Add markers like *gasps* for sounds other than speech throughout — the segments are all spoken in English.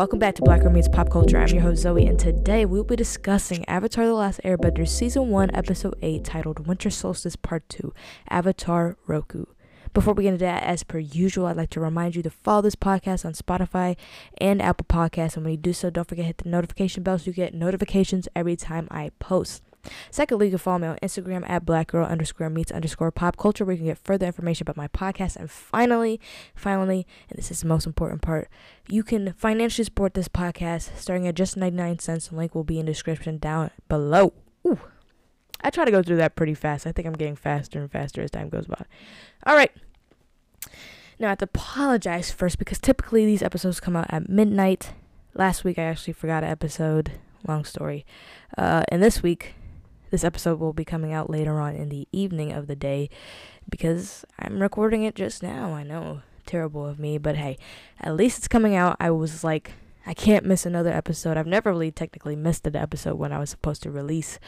Welcome back to Black Girl Meets Pop Culture. I'm your host Zoe, and today we'll be discussing Avatar The Last Airbender Season 1, Episode 8, titled Winter Solstice Part 2 Avatar Roku. Before we get into that, as per usual, I'd like to remind you to follow this podcast on Spotify and Apple Podcasts. And when you do so, don't forget to hit the notification bell so you get notifications every time I post. Secondly, you can follow me on Instagram at blackgirl underscore meets underscore pop culture where you can get further information about my podcast. And finally, finally, and this is the most important part, you can financially support this podcast starting at just 99 cents. The link will be in the description down below. Ooh. I try to go through that pretty fast. I think I'm getting faster and faster as time goes by. All right. Now, I have to apologize first because typically these episodes come out at midnight. Last week I actually forgot an episode. Long story. Uh, and this week this episode will be coming out later on in the evening of the day because I'm recording it just now. I know, terrible of me, but hey, at least it's coming out. I was like, I can't miss another episode. I've never really technically missed an episode when I was supposed to release.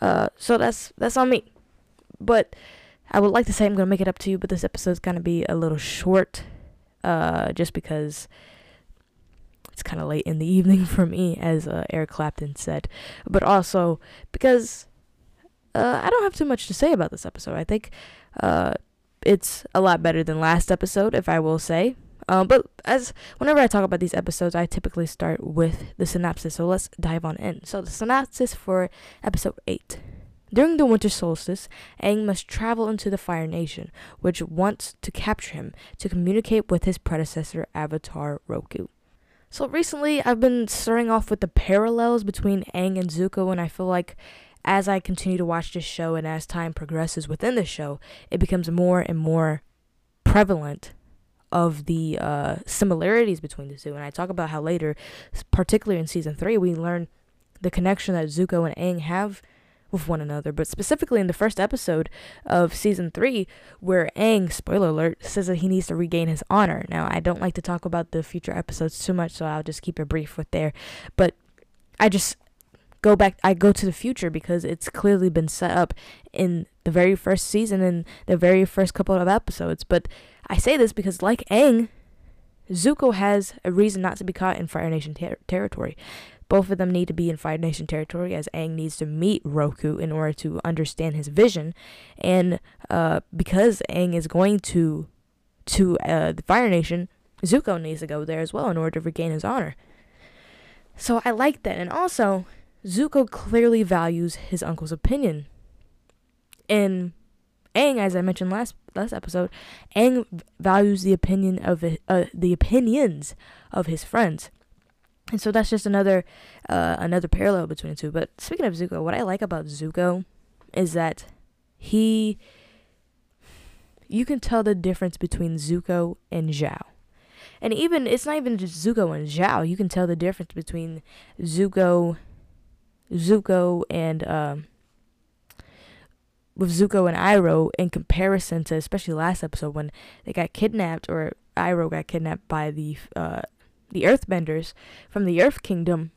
Uh, so that's that's on me. But I would like to say I'm gonna make it up to you, but this episode's gonna be a little short, uh, just because it's kind of late in the *laughs* evening for me, as uh, Eric Clapton said, but also because uh, I don't have too much to say about this episode. I think uh, it's a lot better than last episode, if I will say. Um, but as whenever I talk about these episodes, I typically start with the synopsis. So let's dive on in. So the synopsis for episode eight. During the winter solstice, Aang must travel into the Fire Nation, which wants to capture him to communicate with his predecessor, Avatar Roku. So recently, I've been starting off with the parallels between Aang and Zuko, and I feel like as I continue to watch this show and as time progresses within the show, it becomes more and more prevalent of the uh, similarities between the two. And I talk about how later, particularly in season three, we learn the connection that Zuko and Aang have with one another. But specifically in the first episode of season three, where Aang, spoiler alert, says that he needs to regain his honor. Now, I don't like to talk about the future episodes too much, so I'll just keep it brief with there. But I just go back I go to the future because it's clearly been set up in the very first season and the very first couple of episodes. But I say this because like Aang, Zuko has a reason not to be caught in Fire Nation ter- territory. Both of them need to be in Fire Nation territory as Aang needs to meet Roku in order to understand his vision. And uh, because Aang is going to to uh, the Fire Nation, Zuko needs to go there as well in order to regain his honor. So I like that. And also, Zuko clearly values his uncle's opinion. And Aang, as I mentioned last last episode, Aang values the opinion of uh, the opinions of his friends, and so that's just another uh, another parallel between the two. But speaking of Zuko, what I like about Zuko is that he you can tell the difference between Zuko and Zhao. And even it's not even just Zuko and Zhao. You can tell the difference between Zuko Zuko and um, with Zuko and Iroh in comparison to especially last episode when they got kidnapped or Iroh got kidnapped by the uh, the Earthbenders from the Earth Kingdom.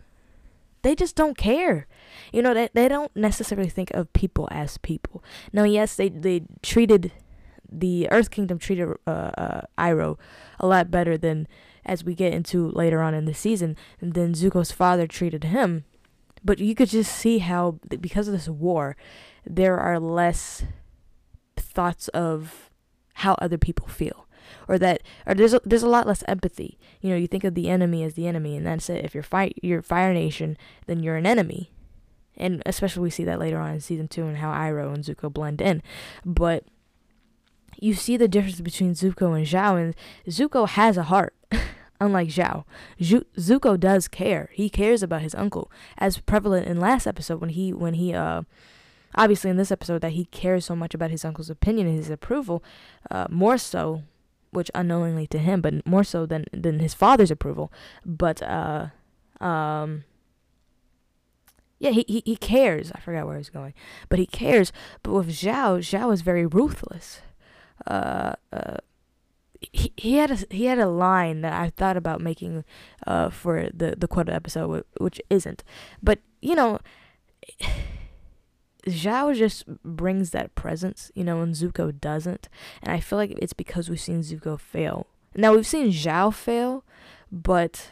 They just don't care. You know, they, they don't necessarily think of people as people. Now, yes, they, they treated the Earth Kingdom treated uh, uh, Iroh a lot better than as we get into later on in the season. than Zuko's father treated him but you could just see how, because of this war, there are less thoughts of how other people feel or that or there's a, there's a lot less empathy. You know, you think of the enemy as the enemy and that's it. If you're fight you're Fire Nation, then you're an enemy. and especially we see that later on in season two and how Iroh and Zuko blend in. But you see the difference between Zuko and Zhao, and Zuko has a heart, unlike Zhao. Zuko does care. He cares about his uncle, as prevalent in last episode when he when he uh obviously in this episode that he cares so much about his uncle's opinion and his approval, uh, more so, which unknowingly to him, but more so than than his father's approval. But uh, um, yeah, he, he he cares. I forgot where he's going, but he cares. But with Zhao, Zhao is very ruthless. Uh, uh, he, he had a he had a line that I thought about making uh for the the quota episode, which isn't. But you know. *sighs* Zhao just brings that presence, you know, and Zuko doesn't. And I feel like it's because we've seen Zuko fail. Now we've seen Zhao fail, but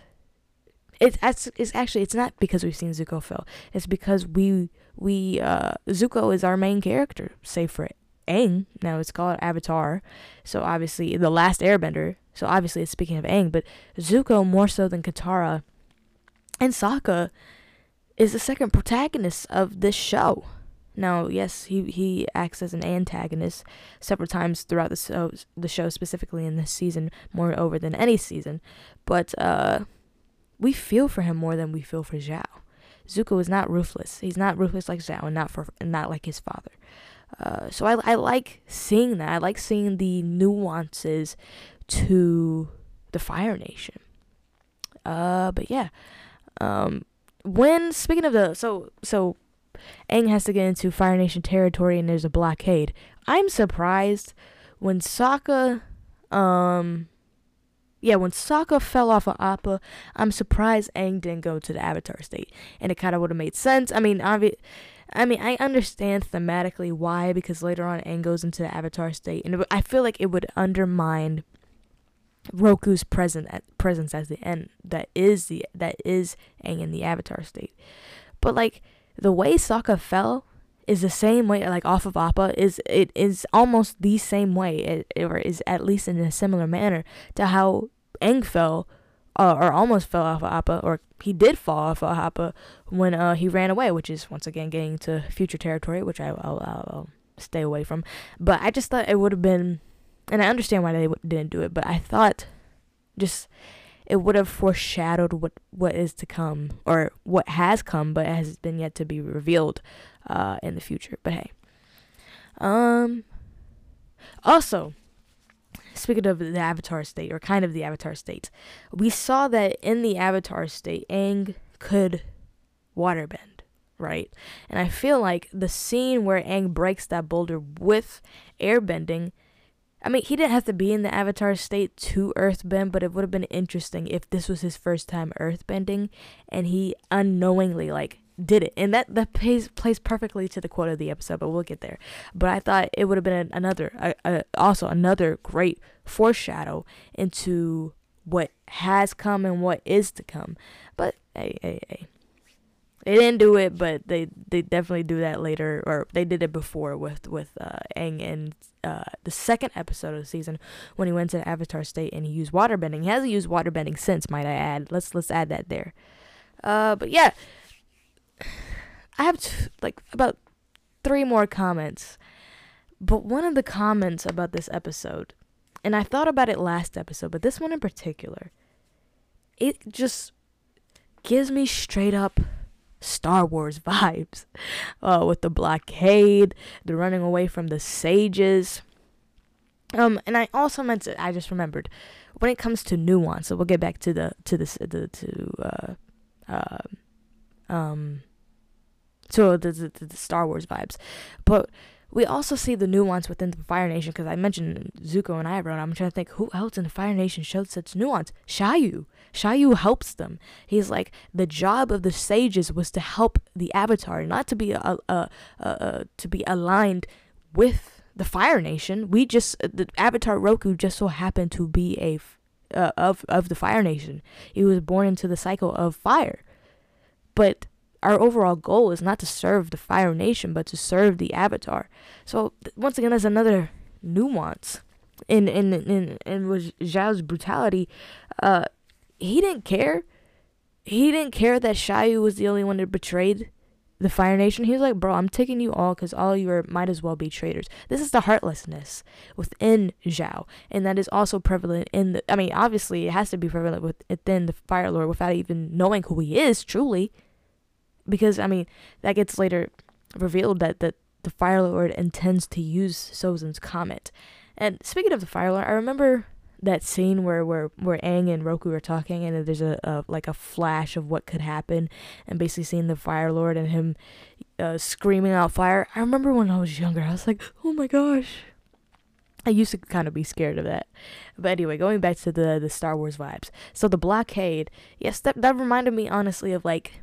it's it's actually it's not because we've seen Zuko fail. It's because we we uh Zuko is our main character, save for Aang. Now it's called Avatar, so obviously the last Airbender. So obviously it's speaking of Aang, but Zuko more so than Katara and Sokka is the second protagonist of this show. Now, yes, he he acts as an antagonist several times throughout the show, the show specifically in this season, more over than any season, but uh, we feel for him more than we feel for Zhao. Zuko is not ruthless. He's not ruthless like Zhao, and not for and not like his father. Uh, so I I like seeing that. I like seeing the nuances to the Fire Nation. Uh, but yeah, um, when speaking of the so so Aang has to get into Fire Nation territory and there's a blockade. I'm surprised when Sokka, um, yeah, when Sokka fell off of Appa, I'm surprised Aang didn't go to the Avatar state, and it kind of would have made sense. I mean, obvi- I mean, I understand thematically why because later on Aang goes into the Avatar state, and I feel like it would undermine Roku's present at, presence as the end that is the that is Aang in the Avatar state, but like the way Sokka fell is the same way like off of Appa is it is almost the same way it, or is at least in a similar manner to how Aang fell uh, or almost fell off of Appa or he did fall off of Appa when uh, he ran away which is once again getting to future territory which I, will I'll stay away from but I just thought it would have been and I understand why they didn't do it but I thought just it would have foreshadowed what what is to come or what has come but has been yet to be revealed uh, in the future. But hey, um, also speaking of the Avatar state or kind of the Avatar state, we saw that in the Avatar state, Aang could waterbend, right? And I feel like the scene where Aang breaks that boulder with airbending I mean, he didn't have to be in the Avatar state to earthbend, but it would have been interesting if this was his first time earthbending and he unknowingly like did it. And that that plays plays perfectly to the quote of the episode, but we'll get there. But I thought it would have been another a, a, also another great foreshadow into what has come and what is to come. But hey, hey, hey. They didn't do it, but they they definitely do that later, or they did it before with with uh, Aang in uh, the second episode of the season when he went to Avatar State and he used waterbending. He hasn't used waterbending since, might I add. Let's let's add that there. Uh, but yeah, I have t- like about three more comments. But one of the comments about this episode, and I thought about it last episode, but this one in particular, it just gives me straight up Star Wars *laughs* vibes uh, with the blockade, the running away from the sages. Um, and I also meant to, I just remembered when it comes to nuance. So we'll get back to the to the, the to uh, uh, um, to the, the, the Star Wars vibes, but we also see the nuance within the Fire Nation because I mentioned Zuko and Iroh, and I'm trying to think who else in the Fire Nation showed such nuance. Shyu. Shyu helps them. He's like the job of the sages was to help the Avatar, not to be a, a, a, a to be aligned with the Fire Nation. We just the Avatar Roku just so happened to be a uh, of of the Fire Nation. He was born into the cycle of fire, but our overall goal is not to serve the Fire Nation, but to serve the Avatar. So once again, there's another nuance in in in in with Zhao's brutality. Uh, he didn't care. He didn't care that Shyu was the only one that betrayed the Fire Nation, he was like, bro, I'm taking you all because all you are might as well be traitors. This is the heartlessness within Zhao, and that is also prevalent in the. I mean, obviously, it has to be prevalent within the Fire Lord without even knowing who he is truly, because I mean, that gets later revealed that that the Fire Lord intends to use Sozin's comet. And speaking of the Fire Lord, I remember that scene where where where Aang and Roku are talking, and there's a, a like a flash of what could happen, and basically seeing the Fire Lord and him uh, screaming out fire. I remember when I was younger, I was like, oh my gosh. I used to kind of be scared of that. But anyway, going back to the the Star Wars vibes. So the blockade, yes, that that reminded me honestly of like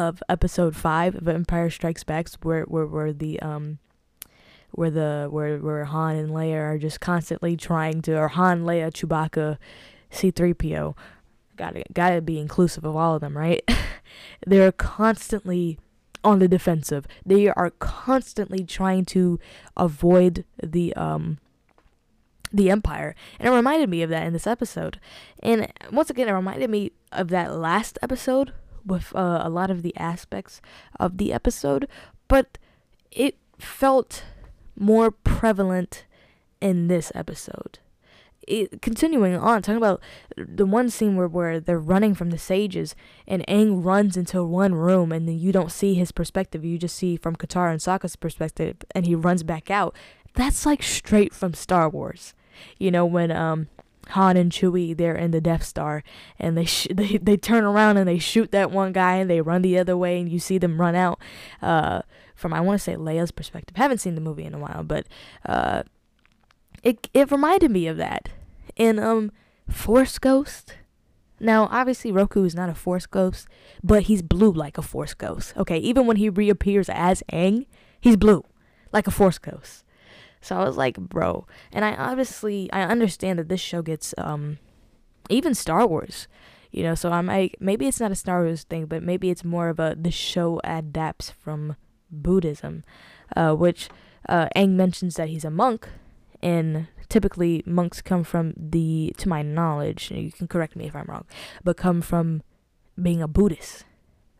of episode five of Empire Strikes Back, where where where the um where the where where Han and Leia are just constantly trying to or Han, Leia, Chewbacca, C3PO. Gotta gotta be inclusive of all of them, right? *laughs* They're constantly on the defensive. They are constantly trying to avoid the um the Empire. And it reminded me of that in this episode. And once again it reminded me of that last episode with uh, a lot of the aspects of the episode, but it felt more prevalent in this episode. It, continuing on, talking about the one scene where, where they're running from the sages and Aang runs into one room and then you don't see his perspective. You just see from Katara and Sokka's perspective and he runs back out. That's like straight from Star Wars. You know, when um Han and Chewie they're in the Death Star and they sh- *laughs* they they turn around and they shoot that one guy and they run the other way and you see them run out. Uh, from I want to say Leia's perspective. Haven't seen the movie in a while, but uh, it it reminded me of that. And um, Force Ghost. Now, obviously, Roku is not a Force Ghost, but he's blue like a Force Ghost. Okay, even when he reappears as Aang, he's blue like a Force Ghost. So I was like, bro. And I obviously I understand that this show gets um even Star Wars. You know, so I'm like maybe it's not a Star Wars thing, but maybe it's more of a the show adapts from Buddhism, uh, which uh, Aang mentions that he's a monk, and typically monks come from the, to my knowledge, you can correct me if I'm wrong, but come from being a Buddhist.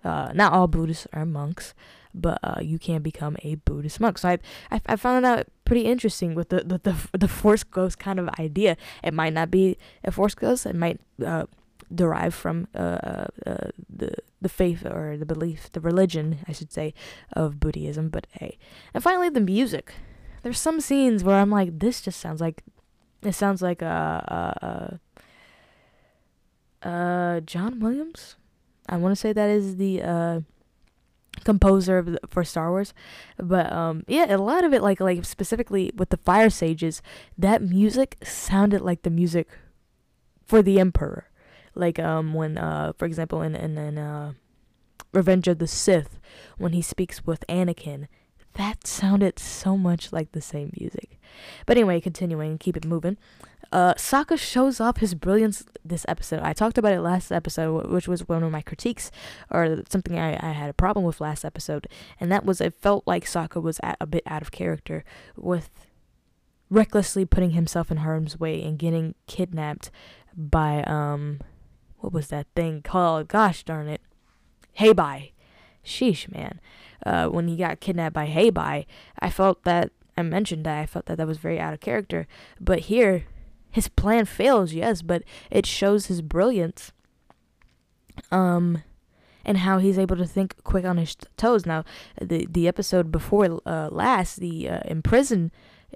Uh, not all Buddhists are monks, but uh, you can become a Buddhist monk. So I, I, I found that pretty interesting with the, the, the, *laughs* the Force Ghost kind of idea. It might not be a Force Ghost, it might uh, derive from uh, uh, the the faith or the belief, the religion, I should say, of Buddhism. But hey, and finally the music. There's some scenes where I'm like, this just sounds like, it sounds like a, uh, uh, uh, John Williams. I want to say that is the composer for Star Wars, but um yeah, a lot of it like like specifically with the Fire Sages, that music sounded like the music for the Emperor like um when uh for example in in, in uh Revenge of the Sith when he speaks with Anakin that sounded so much like the same music. But anyway, continuing, keep it moving. Uh, Sokka shows off his brilliance this episode. I talked about it last episode, which was one of my critiques, or something I, I had a problem with last episode, and that was it felt like Sokka was at, a bit out of character with recklessly putting himself in harm's way and getting kidnapped by um what was that thing called? Gosh darn it. Hei Bai. Sheesh, man. Uh, when he got kidnapped by Hei Bai, I felt that, I mentioned that I felt that that was very out of character. But here, his plan fails, yes, but it shows his brilliance. Um, and how he's able to think quick on his toes. Now, the the episode before uh, last, the uh, imprisoned,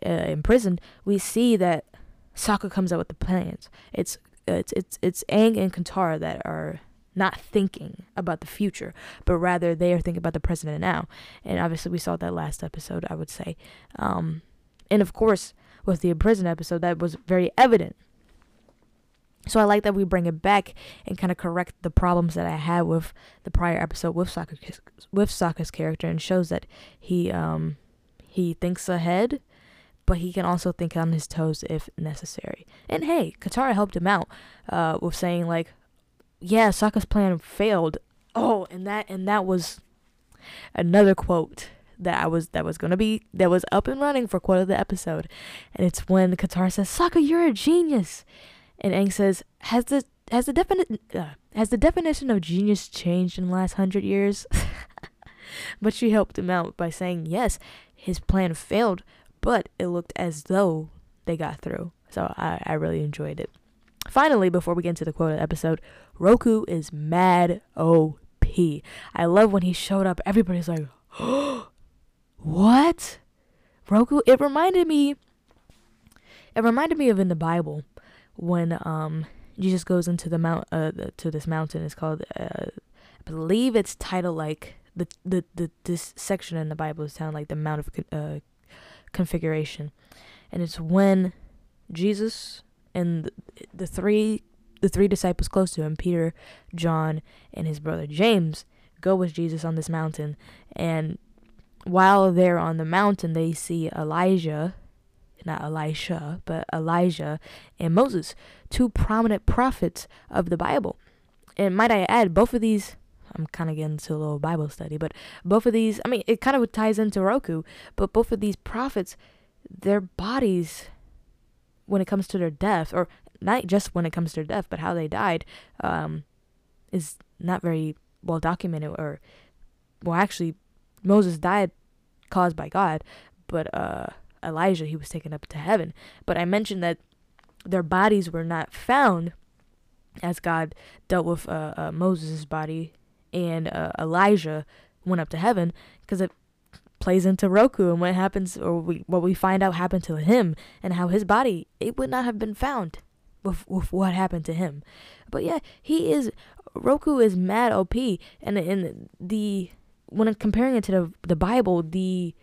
uh, imprisoned, we see that Sokka comes up with the plans. It's it's it's it's Aang and Katara that are not thinking about the future, but rather they are thinking about the present and now. And obviously, we saw that last episode, I would say. Um, and of course, with the prison episode, that was very evident. So I like that we bring it back and kind of correct the problems that I had with the prior episode with Sokka's with Sokka's character, and shows that he um he thinks ahead but he can also think on his toes if necessary. And hey, Katara helped him out uh, with saying like, "Yeah, Sokka's plan failed." Oh, and that and that was another quote that I was that was gonna be that was up and running for quote of the episode, and it's when Katara says, "Sokka, you're a genius," and Aang says, "Has the has the definite uh, has the definition of genius changed in the last hundred years?" *laughs* but she helped him out by saying, yes, his plan failed, but it looked as though they got through. So I, I really enjoyed it. Finally, before we get into the quote of the episode, Roku is mad OP. I love when he showed up, everybody's like, *gasps* oh, what? Roku, it reminded me, it reminded me of in the Bible when um Jesus goes into the mount uh the, to this mountain. It's called uh, I believe it's titled like the the the this section in the Bible is sound like the Mount of uh, Configuration, and it's when Jesus and the, the three the three disciples close to him, Peter, John, and his brother James, go with Jesus on this mountain, and while they're on the mountain, they see Elijah not Elisha, but Elijah and Moses, two prominent prophets of the Bible. And might I add, both of these, I'm kind of getting into a little Bible study, but both of these, I mean, it kind of ties into Roku, but both of these prophets, their bodies, when it comes to their death, or not just when it comes to their death, but how they died, um, is not very well documented. Or, well, actually, Moses died caused by God, but uh, Elijah, he was taken up to heaven. But I mentioned that their bodies were not found as God dealt with uh, uh, Moses' body and uh, Elijah went up to heaven because it plays into Roku and what happens or we, what we find out happened to him and how his body it would not have been found with, with what happened to him. But yeah, he is Roku is mad OP and and the when comparing it to the the Bible, the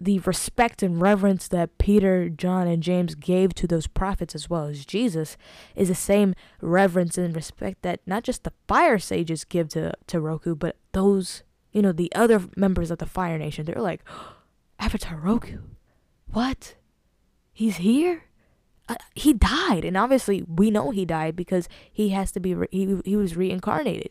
the respect and reverence that Peter, John, and James gave to those prophets as well as Jesus is the same reverence and respect that not just the fire sages give to, to Roku, but those, you know, the other members of the Fire Nation. They're like, oh, *gasps* Avatar Roku, what? He's here? Uh, he died, and obviously we know he died because he has to be re- he he was reincarnated.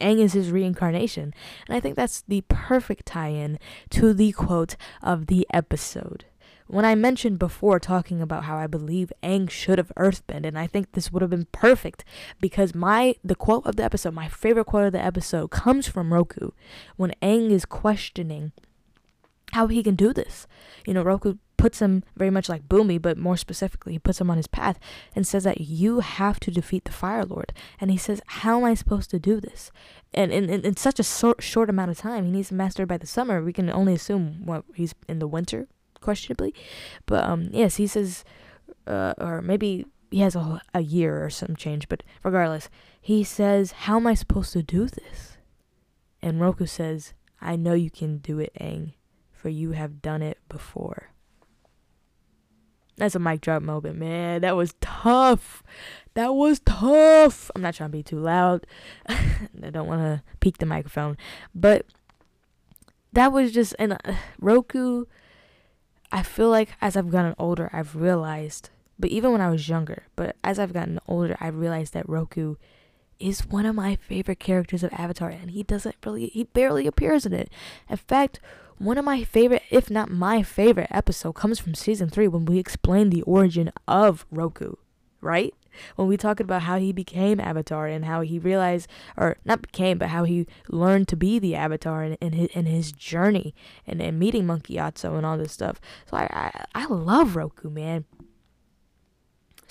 Aang is his reincarnation. And I think that's the perfect tie in to the quote of the episode. When I mentioned before talking about how I believe Aang should have earthbend, and I think this would have been perfect because my the quote of the episode, my favorite quote of the episode, comes from Roku when Aang is questioning how he can do this. You know, Roku puts him very much like Bumi, but more specifically, he puts him on his path and says that you have to defeat the Fire Lord. And he says, How am I supposed to do this? And in, in, in such a short amount of time, he needs to master it by the summer. We can only assume what he's in the winter, questionably. But um, yes, he says, uh, or maybe he has a, a year or some change, but regardless, he says, How am I supposed to do this? And Roku says, I know you can do it, Aang, for you have done it before. That's a mic drop moment, man. That was tough. That was tough. I'm not trying to be too loud. *laughs* I don't want to peak the microphone. But that was just, and uh, Roku, I feel like as I've gotten older, I've realized, but even when I was younger, but as I've gotten older, I realized that Roku is one of my favorite characters of Avatar, and he doesn't really, he barely appears in it. In fact, one of my favorite, if not my favorite episode comes from season three when we explain the origin of Roku, right? When we talked about how he became Avatar and how he realized, or not became, but how he learned to be the Avatar and, and, his, his journey and, and meeting Monk Gyatso and all this stuff. So I, I, I love Roku, man.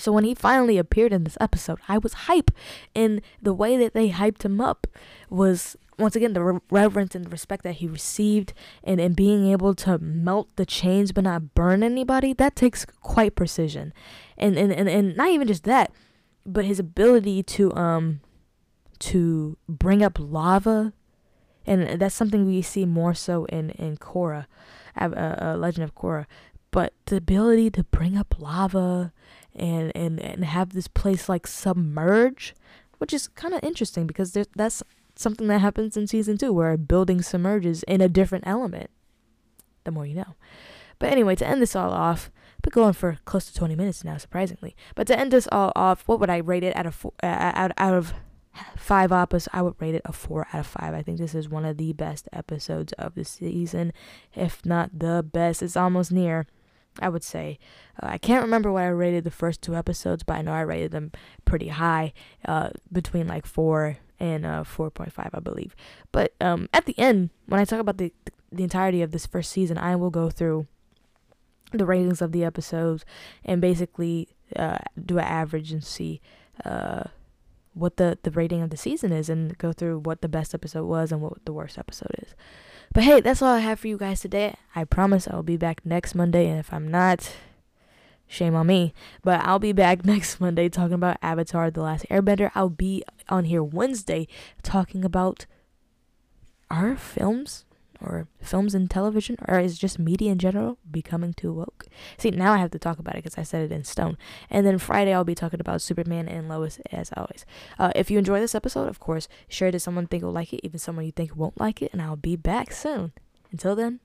So when he finally appeared in this episode, I was hype. And the way that they hyped him up was once again the re- reverence and respect that he received and, and being able to melt the chains but not burn anybody that takes quite precision. And, and and and not even just that but his ability to um to bring up lava. And that's something we see more so in in Korra uh, uh, Legend of Korra. But the ability to bring up lava and and and have this place like submerge which is kind of interesting because there, that's something that happens in season two where a building submerges in a different element. The more you know. But anyway, to end this all off, been going for close to 20 minutes now, surprisingly. But to end this all off, what would I rate it out of four, uh, out out of five appas? I would rate it a four out of five. I think this is one of the best episodes of the season, if not the best. It's almost near. I would say. Uh, I can't remember what I rated the first two episodes, but I know I rated them pretty high, uh, between like four and uh 4.5 I believe. But um at the end when I talk about the the entirety of this first season, I will go through the ratings of the episodes and basically uh, do an average and see uh, what the, the rating of the season is and go through what the best episode was and what the worst episode is. But hey, that's all I have for you guys today. I promise I'll be back next Monday, and if I'm not, shame on me. But I'll be back *laughs* next Monday talking about Avatar The Last Airbender. I'll be on here Wednesday talking about our films or films and television or is just media in general becoming too woke? See, now I have to talk about it because I said it in stone. And then Friday I'll be talking about Superman and Lois as always. Uh, if you enjoy this episode, of course, share it to someone think will like it, even someone you think won't like it, and I'll be back soon. Until then,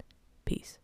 peace.